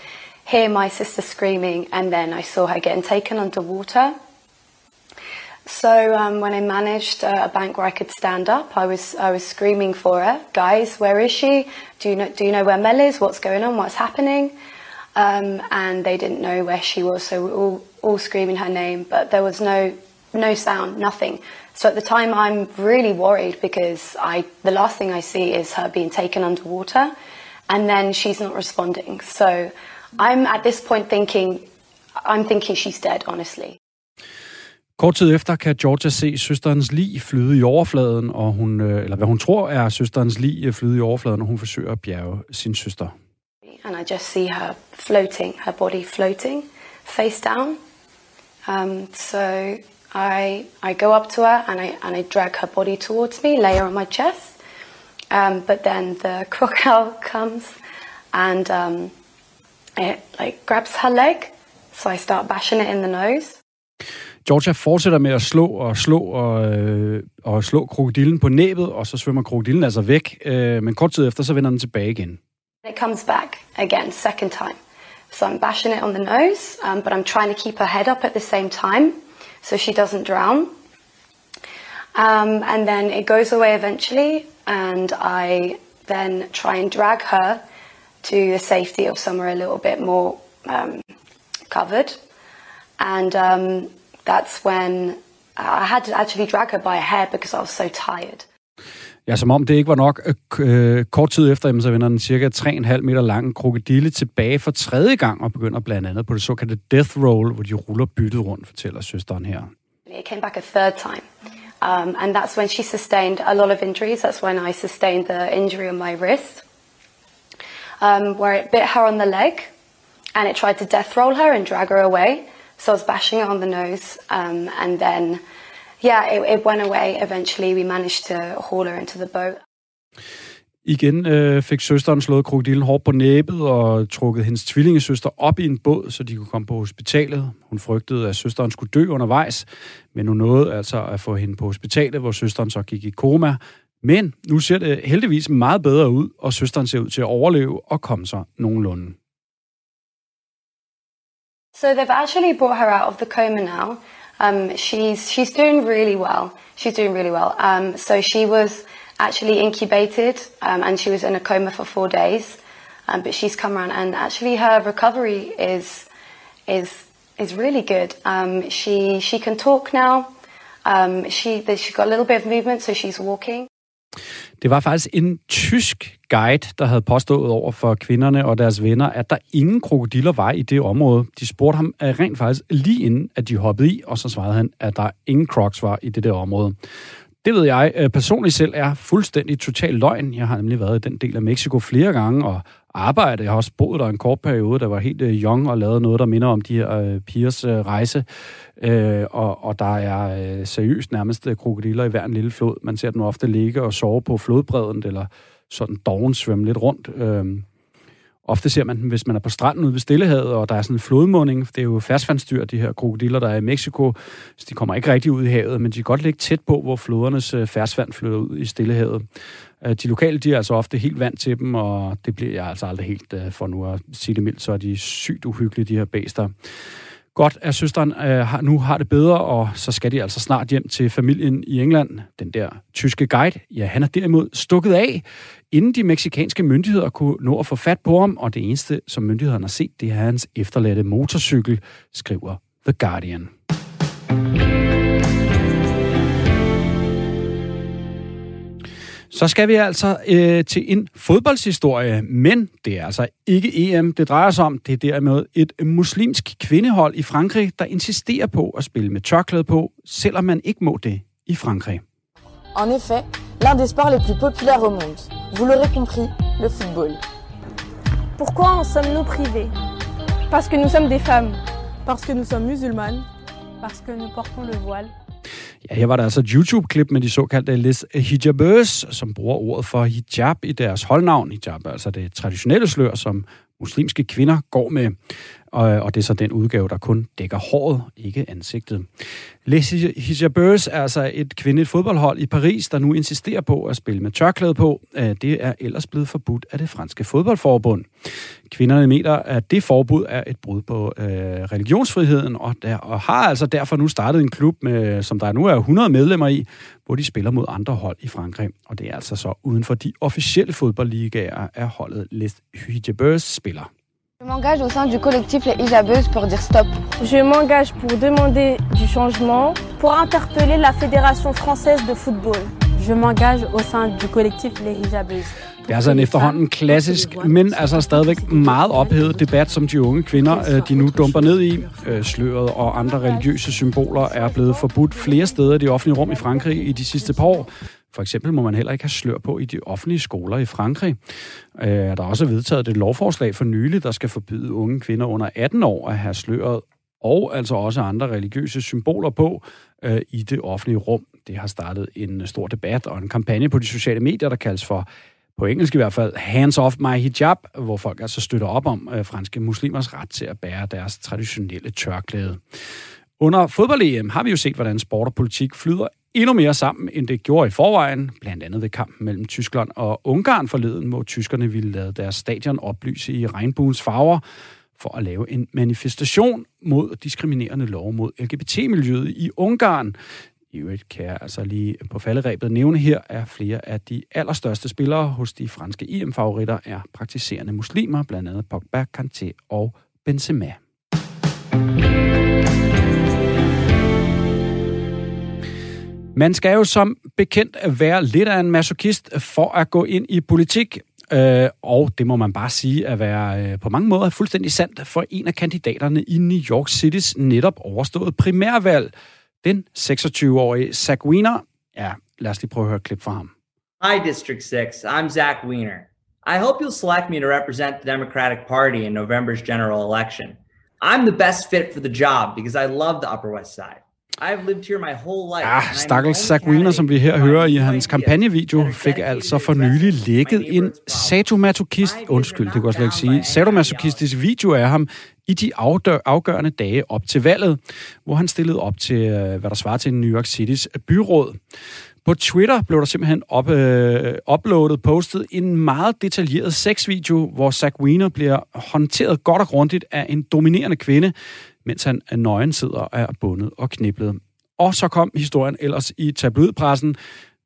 hear my sister screaming, and then I saw her getting taken underwater. So um, when I managed uh, a bank where I could stand up, I was I was screaming for her, guys, where is she? Do you know Do you know where Mel is? What's going on? What's happening? Um, and they didn't know where she was, so we were all all screaming her name, but there was no no sound, nothing. So at the time, I'm really worried because I the last thing I see is her being taken underwater, and then she's not responding. So I'm at this point thinking, I'm thinking she's dead, honestly. Kort tid efter kan Georgia se søsterens lig flyde i overfladen, og hun, øh, eller hvad hun tror er søsterens lig øh, flyde i overfladen, og hun forsøger at bjerge sin søster. and I just see her floating, her body floating, face down. Um, so I I go up to her and I and I drag her body towards me, lay her on my chest. Um, but then the (laughs) crocodile comes and um, it like grabs her leg, so I start bashing it in the nose. Georgia fortsætter med at slå og slå og, øh, og slå krokodillen på næbet, og så svømmer krokodillen altså væk. Øh, men kort tid efter, så vender den tilbage igen. It comes back again, second time. So I'm bashing it on the nose, um, but I'm trying to keep her head up at the same time so she doesn't drown. Um, and then it goes away eventually, and I then try and drag her to the safety of somewhere a little bit more um, covered. And um, that's when I had to actually drag her by a hair because I was so tired. Ja, som om det ikke var nok. Øh, øh, kort tid efter, jamen, så vender den cirka 3,5 meter lange krokodille tilbage for tredje gang og begynder blandt andet på det såkaldte death roll, hvor de ruller byttet rundt, fortæller søsteren her. It came back a third time. Um, and that's when she sustained a lot of injuries. That's when I sustained the injury on my wrist, um, where it bit her on the leg and it tried to death roll her and drag her away. So I was bashing her on the nose. Um, and then, yeah, it, it went away. Eventually, we managed to haul her into the boat. Igen øh, fik søsteren slået krokodillen hårdt på næbet og trukket hendes tvillingesøster op i en båd, så de kunne komme på hospitalet. Hun frygtede, at søsteren skulle dø undervejs, men hun nåede altså at få hende på hospitalet, hvor søsteren så gik i koma. Men nu ser det heldigvis meget bedre ud, og søsteren ser ud til at overleve og komme sig nogenlunde. So they've actually brought her out of the coma now. Um, she's she's doing really well. She's doing really well. Um, so she was actually incubated um, and she was in a coma for four days, um, but she's come around and actually her recovery is is is really good. Um, she she can talk now. Um, she she got a little bit of movement, so she's walking. Det var faktisk en tysk guide, der havde påstået over for kvinderne og deres venner, at der ingen krokodiller var i det område. De spurgte ham øh, rent faktisk lige inden, at de hoppede i, og så svarede han, at der ingen crocs var i det der område. Det ved jeg øh, personligt selv er fuldstændig total løgn. Jeg har nemlig været i den del af Mexico flere gange og arbejde. Jeg har også boet der en kort periode, der var helt øh, young og lavet noget, der minder om de her øh, pigers øh, rejse. Øh, og, og der er øh, seriøst nærmest øh, krokodiller i hver en lille flod. Man ser dem ofte ligge og sove på flodbredden, eller sådan doven svømme lidt rundt. Øh, Ofte ser man dem, hvis man er på stranden ude ved Stillehavet, og der er sådan en flodmunding. Det er jo ferskvandsdyr, de her krokodiller, der er i Mexico. Så de kommer ikke rigtig ud i havet, men de kan godt ligge tæt på, hvor flodernes øh, ferskvand flyder ud i Stillehavet. Øh, de lokale, de er altså ofte helt vant til dem, og det bliver jeg altså aldrig helt øh, for nu at sige det mildt, så er de sygt uhyggelige, de her bæster. Godt, at søsteren øh, nu har det bedre, og så skal de altså snart hjem til familien i England. Den der tyske guide, ja, han er derimod stukket af, inden de meksikanske myndigheder kunne nå at få fat på ham, og det eneste, som myndighederne har set, det er hans efterladte motorcykel, skriver The Guardian. Så skal vi altså øh, til en fodboldshistorie, men det er altså ikke EM, det drejer sig om. Det er derimod et muslimsk kvindehold i Frankrig, der insisterer på at spille med tørklæde på, selvom man ikke må det i Frankrig. En effet, l'un des sports les plus populaires au monde. Vous l'aurez compris, le football. Pourquoi en sommes-nous privés Parce que nous sommes des femmes. Parce que nous sommes musulmanes. Parce que nous portons le voile. Ja, her var der altså et YouTube-klip med de såkaldte Les Hijabers, som bruger ordet for hijab i deres holdnavn. Hijab er altså det traditionelle slør, som muslimske kvinder går med. Og, og det er så den udgave, der kun dækker håret, ikke ansigtet. Les Hijabers er altså et kvindeligt fodboldhold i Paris, der nu insisterer på at spille med tørklæde på. Øh, det er ellers blevet forbudt af det franske fodboldforbund. Kvinderne mener, at det forbud er et brud på øh, religionsfriheden, og, der, og har altså derfor nu startet en klub, med, som der nu er 100 medlemmer i, hvor de spiller mod andre hold i Frankrig. Og det er altså så uden for de officielle fodboldligaer, er holdet Les Hijabers spiller. Je m'engage au sein du collectif Les Hijabeuses pour dire stop. Je m'engage pour demander du changement, pour interpeller la Fédération française de football. Je m'engage au sein du collectif Les Hijabeuses. Det er altså en efterhånden klassisk, men altså stadigvæk meget ophedet debat, som de unge kvinder øh, de nu dumper ned i. Øh, Sløret og andre religiøse symboler er blevet forbudt flere steder i det offentlige rum i Frankrig i de sidste par år. For eksempel må man heller ikke have slør på i de offentlige skoler i Frankrig. Øh, Der er også vedtaget et lovforslag for nylig, der skal forbyde unge kvinder under 18 år at have sløret og altså også andre religiøse symboler på øh, i det offentlige rum. Det har startet en stor debat og en kampagne på de sociale medier, der kaldes for på engelsk i hvert fald, Hands Off My Hijab, hvor folk altså støtter op om øh, franske muslimers ret til at bære deres traditionelle tørklæde. Under fodbold-EM har vi jo set, hvordan sport og politik flyder endnu mere sammen, end det gjorde i forvejen, blandt andet ved kampen mellem Tyskland og Ungarn forleden, hvor tyskerne ville lade deres stadion oplyse i regnbuens farver for at lave en manifestation mod diskriminerende lov mod LGBT-miljøet i Ungarn. I øvrigt kan jeg altså lige på falderæbet nævne her, at flere af de allerstørste spillere hos de franske EM-favoritter er praktiserende muslimer, blandt andet Pogba, Kanté og Benzema. Man skal jo som bekendt være lidt af en masochist for at gå ind i politik, øh, og det må man bare sige at være øh, på mange måder fuldstændig sandt for en af kandidaterne i New York Citys netop overstået primærvalg. Den 26-årige Zach Wiener. Ja, lad os lige prøve at høre et klip fra ham. Hi, District 6. I'm Zach Wiener. I hope you'll select me to represent the Democratic Party in November's general election. I'm the best fit for the job because I love the Upper West Side. I've lived here my whole life. I'm stakkels Zach Wiener, som vi her hører i hans kampagnevideo, fik altså for nylig lækket en sadomasochist, undskyld, det kunne jeg slet ikke sige, sadomasochistisk video af ham i de afgørende dage op til valget, hvor han stillede op til, øh, hvad der svarer til New York Citys byråd. På Twitter blev der simpelthen op, øh, uploadet, postet en meget detaljeret sexvideo, hvor Zach Wiener bliver håndteret godt og grundigt af en dominerende kvinde, mens han er nøgen sidder og er bundet og kniblet. Og så kom historien ellers i tabloidpressen,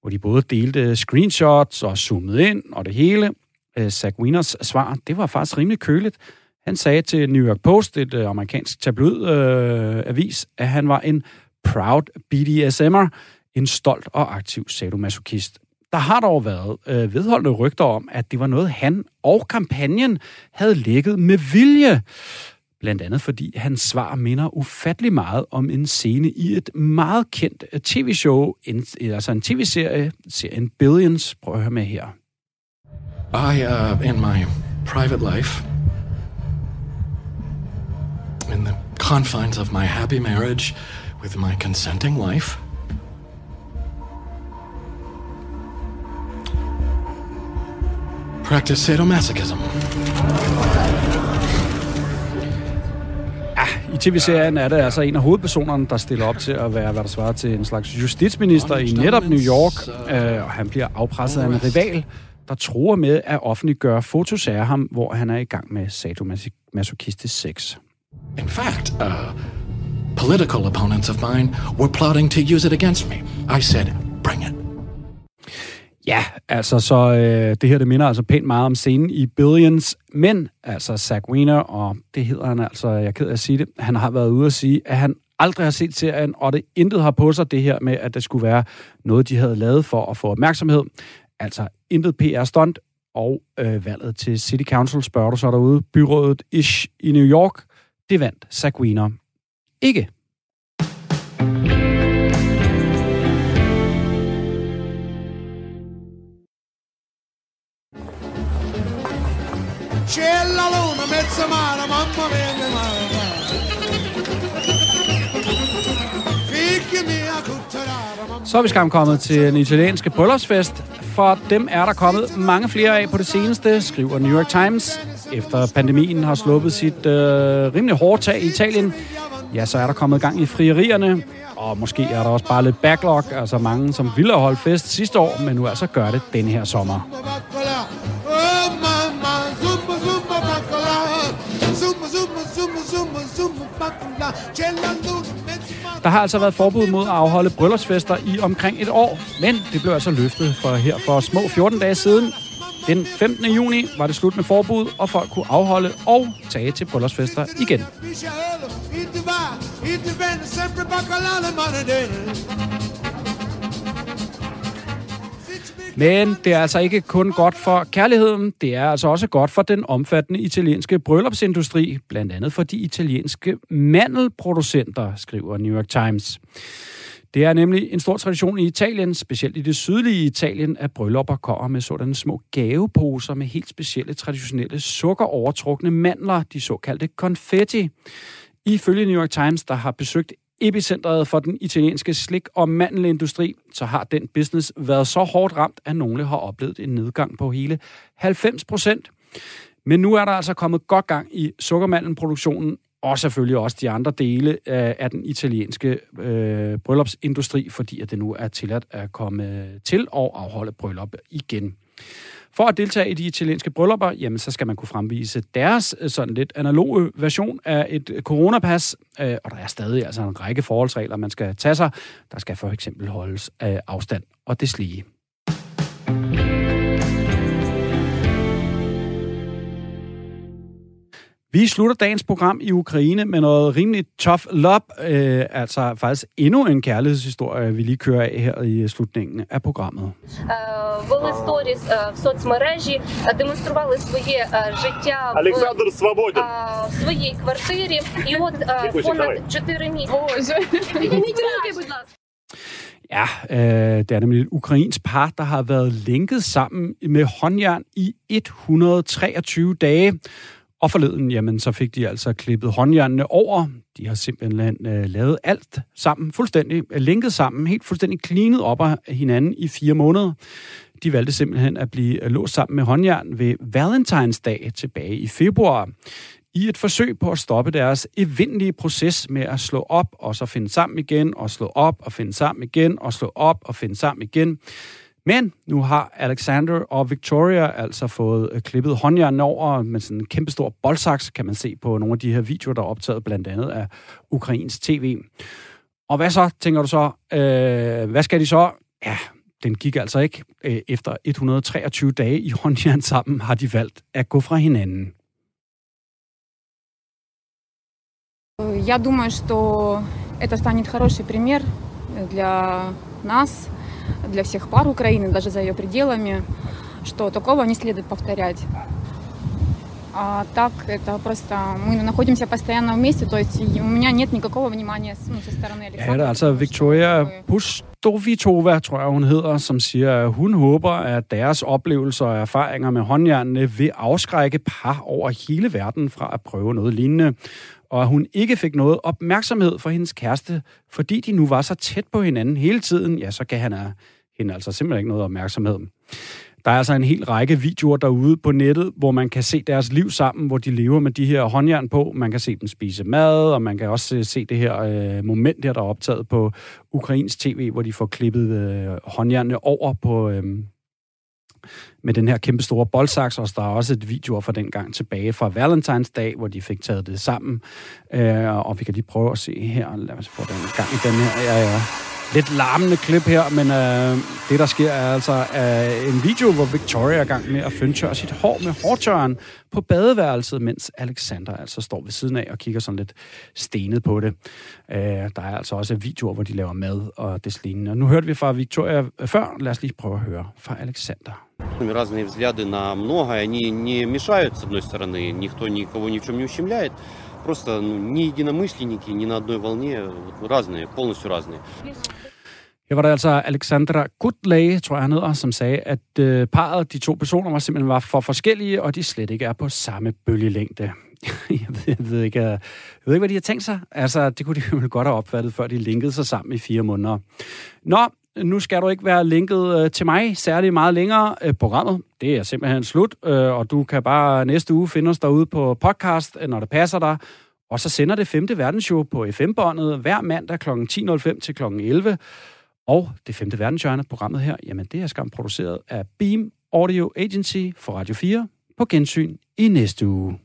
hvor de både delte screenshots og zoomede ind og det hele. Øh, Zach Wieners svar, det var faktisk rimelig køligt. Han sagde til New York Post, et øh, amerikansk tabloidavis, øh, avis, at han var en proud BDSM'er, en stolt og aktiv sadomasochist. Der har dog været øh, vedholdende rygter om, at det var noget, han og kampagnen havde lægget med vilje. Blandt andet fordi hans svar minder ufattelig meget om en scene i et meget kendt øh, tv-show, en, altså en tv-serie, serien Billions. Prøv at høre med her. I, uh, in my private life, in the confines of my happy marriage with my consenting wife, practice sadomasochism. I tv-serien er det altså en af hovedpersonerne, der stiller op til at være, hvad der svarer til en slags justitsminister i netop New York, øh, og han bliver afpresset af en rival, der tror med at offentliggøre fotos af ham, hvor han er i gang med sadomasochistisk sex. In fact, uh, political opponents of mine were plotting to use it against me. I said, bring it. Ja, altså så øh, det her, det minder altså pænt meget om scenen i Billions, men altså Zach Wiener, og det hedder han altså, jeg er ked af at sige det, han har været ude at sige, at han aldrig har set serien, og det intet har på sig det her med, at det skulle være noget, de havde lavet for at få opmærksomhed. Altså intet PR-stunt, og øh, valget til City Council, spørger du så derude, byrådet ish i New York, det vandt Zach Wiener. Ikke. La luna, mezza mare, mamma mia, mamma. Mia, cutterà. Så er vi skam kommet til en italienske bryllupsfest. For dem er der kommet mange flere af på det seneste, skriver New York Times. Efter pandemien har sluppet sit øh, rimelig hårde tag i Italien, ja, så er der kommet gang i frierierne. Og måske er der også bare lidt backlog, altså mange, som ville have holdt fest sidste år, men nu altså gør det denne her sommer. Der har altså været forbud mod at afholde bryllupsfester i omkring et år, men det blev altså løftet for her for små 14 dage siden. Den 15. juni var det slut med forbud, og folk kunne afholde og tage til bryllupsfester igen. Men det er altså ikke kun godt for kærligheden, det er altså også godt for den omfattende italienske bryllupsindustri, blandt andet for de italienske mandelproducenter, skriver New York Times. Det er nemlig en stor tradition i Italien, specielt i det sydlige Italien, at bryllupper kommer med sådanne små gaveposer med helt specielle traditionelle sukkerovertrukne mandler, de såkaldte confetti. Ifølge New York Times, der har besøgt epicentret for den italienske slik- og mandelindustri, så har den business været så hårdt ramt, at nogle har oplevet en nedgang på hele 90 procent. Men nu er der altså kommet godt gang i sukkermandelproduktionen, og selvfølgelig også de andre dele øh, af den italienske øh, bryllupsindustri, fordi at det nu er tilladt at komme til og afholde bryllup igen. For at deltage i de italienske bryllupper, jamen, så skal man kunne fremvise deres øh, sådan lidt analoge version af et coronapas, øh, og der er stadig altså en række forholdsregler, man skal tage sig. Der skal for eksempel holdes øh, afstand og det slige. Vi slutter dagens program i Ukraine med noget rimelig tough love, øh, altså faktisk endnu en kærlighedshistorie, vi lige kører af her i slutningen af programmet. Вели сторіс в соцмережі, демонстрували своє життя в, Олександр Свободін. в своїй квартирі. І от Тихо, понад давай. 4 місяці. Боже, підніміть руки, будь ласка. Ja, øh, det er nemlig et ukrainsk par, der har været lænket sammen med håndjern i 123 dage. Og forleden, jamen, så fik de altså klippet håndjernene over. De har simpelthen øh, lavet alt sammen, fuldstændig øh, linket sammen, helt fuldstændig cleanet op af hinanden i fire måneder. De valgte simpelthen at blive øh, låst sammen med håndjern ved Valentines Day tilbage i februar. I et forsøg på at stoppe deres evindelige proces med at slå op og så finde sammen igen, og slå op og finde sammen igen, og slå op og finde sammen igen. Men nu har Alexander og Victoria altså fået øh, klippet håndjernen over med sådan en kæmpestor boldsaks, kan man se på nogle af de her videoer, der er optaget blandt andet af Ukrains tv. Og hvad så, tænker du så? Øh, hvad skal de så? Ja, den gik altså ikke. Øh, Efter 123 dage i håndjern sammen har de valgt at gå fra hinanden. Я думаю, что это станет хороший пример для нас, для всех пар Украины, даже за ее пределами, что такого не следует повторять. А так это просто мы находимся постоянно вместе, то есть и у меня нет никакого внимания ну, со стороны Ja, Александра. det er altså Victoria Pustovitova, tror jeg hun hedder, som siger, at hun håber, at deres oplevelser og erfaringer med håndjernene vil afskrække par over hele verden fra at prøve noget lignende. Og at hun ikke fik noget opmærksomhed fra hendes kæreste, fordi de nu var så tæt på hinanden hele tiden, ja, så gav han af hende altså simpelthen ikke noget opmærksomhed. Der er altså en hel række videoer derude på nettet, hvor man kan se deres liv sammen, hvor de lever med de her håndjern på. Man kan se dem spise mad, og man kan også øh, se det her øh, moment her, der er optaget på ukrainsk tv, hvor de får klippet øh, håndjernene over på... Øh, med den her kæmpe store boldsaks, og der er også et video fra den gang tilbage fra Valentines dag, hvor de fik taget det sammen. Øh, og vi kan lige prøve at se her. Lad os få den gang i den her. Ja, ja Lidt larmende klip her, men øh, det der sker er altså øh, en video, hvor Victoria er i gang med at fyndtørre sit hår med hårtørren på badeværelset, mens Alexander altså står ved siden af og kigger sådan lidt stenet på det. Øh, der er altså også videoer, hvor de laver mad og det lignende. Og nu hørte vi fra Victoria før. Lad os lige prøve at høre fra Alexander. Разные взгляды на многое, они не мешают, с одной стороны, никто никого ни в чем не ущемляет. Просто ну, не единомышленники, не на одной волне, вот разные, полностью разные. Her var der altså Alexandra Goodlay, tror jeg han hedder, som sagde, at øh, parret, de to personer, var simpelthen var for forskellige, og de slet ikke er på samme bølgelængde. (laughs) jeg, ved, jeg, ved ikke, øh, jeg ved ikke, hvad de har tænkt sig. Altså, det kunne de jo godt have opfattet, før de linkede sig sammen i fire måneder. Nå, nu skal du ikke være linket øh, til mig særlig meget længere. Øh, programmet, det er simpelthen slut, øh, og du kan bare næste uge finde os derude på podcast, øh, når det passer dig. Og så sender det femte verdensshow på FM-båndet hver mandag kl. 10.05 til kl. 11. Og det femte verdenshjørne, programmet her, jamen det er skam produceret af Beam Audio Agency for Radio 4 på gensyn i næste uge.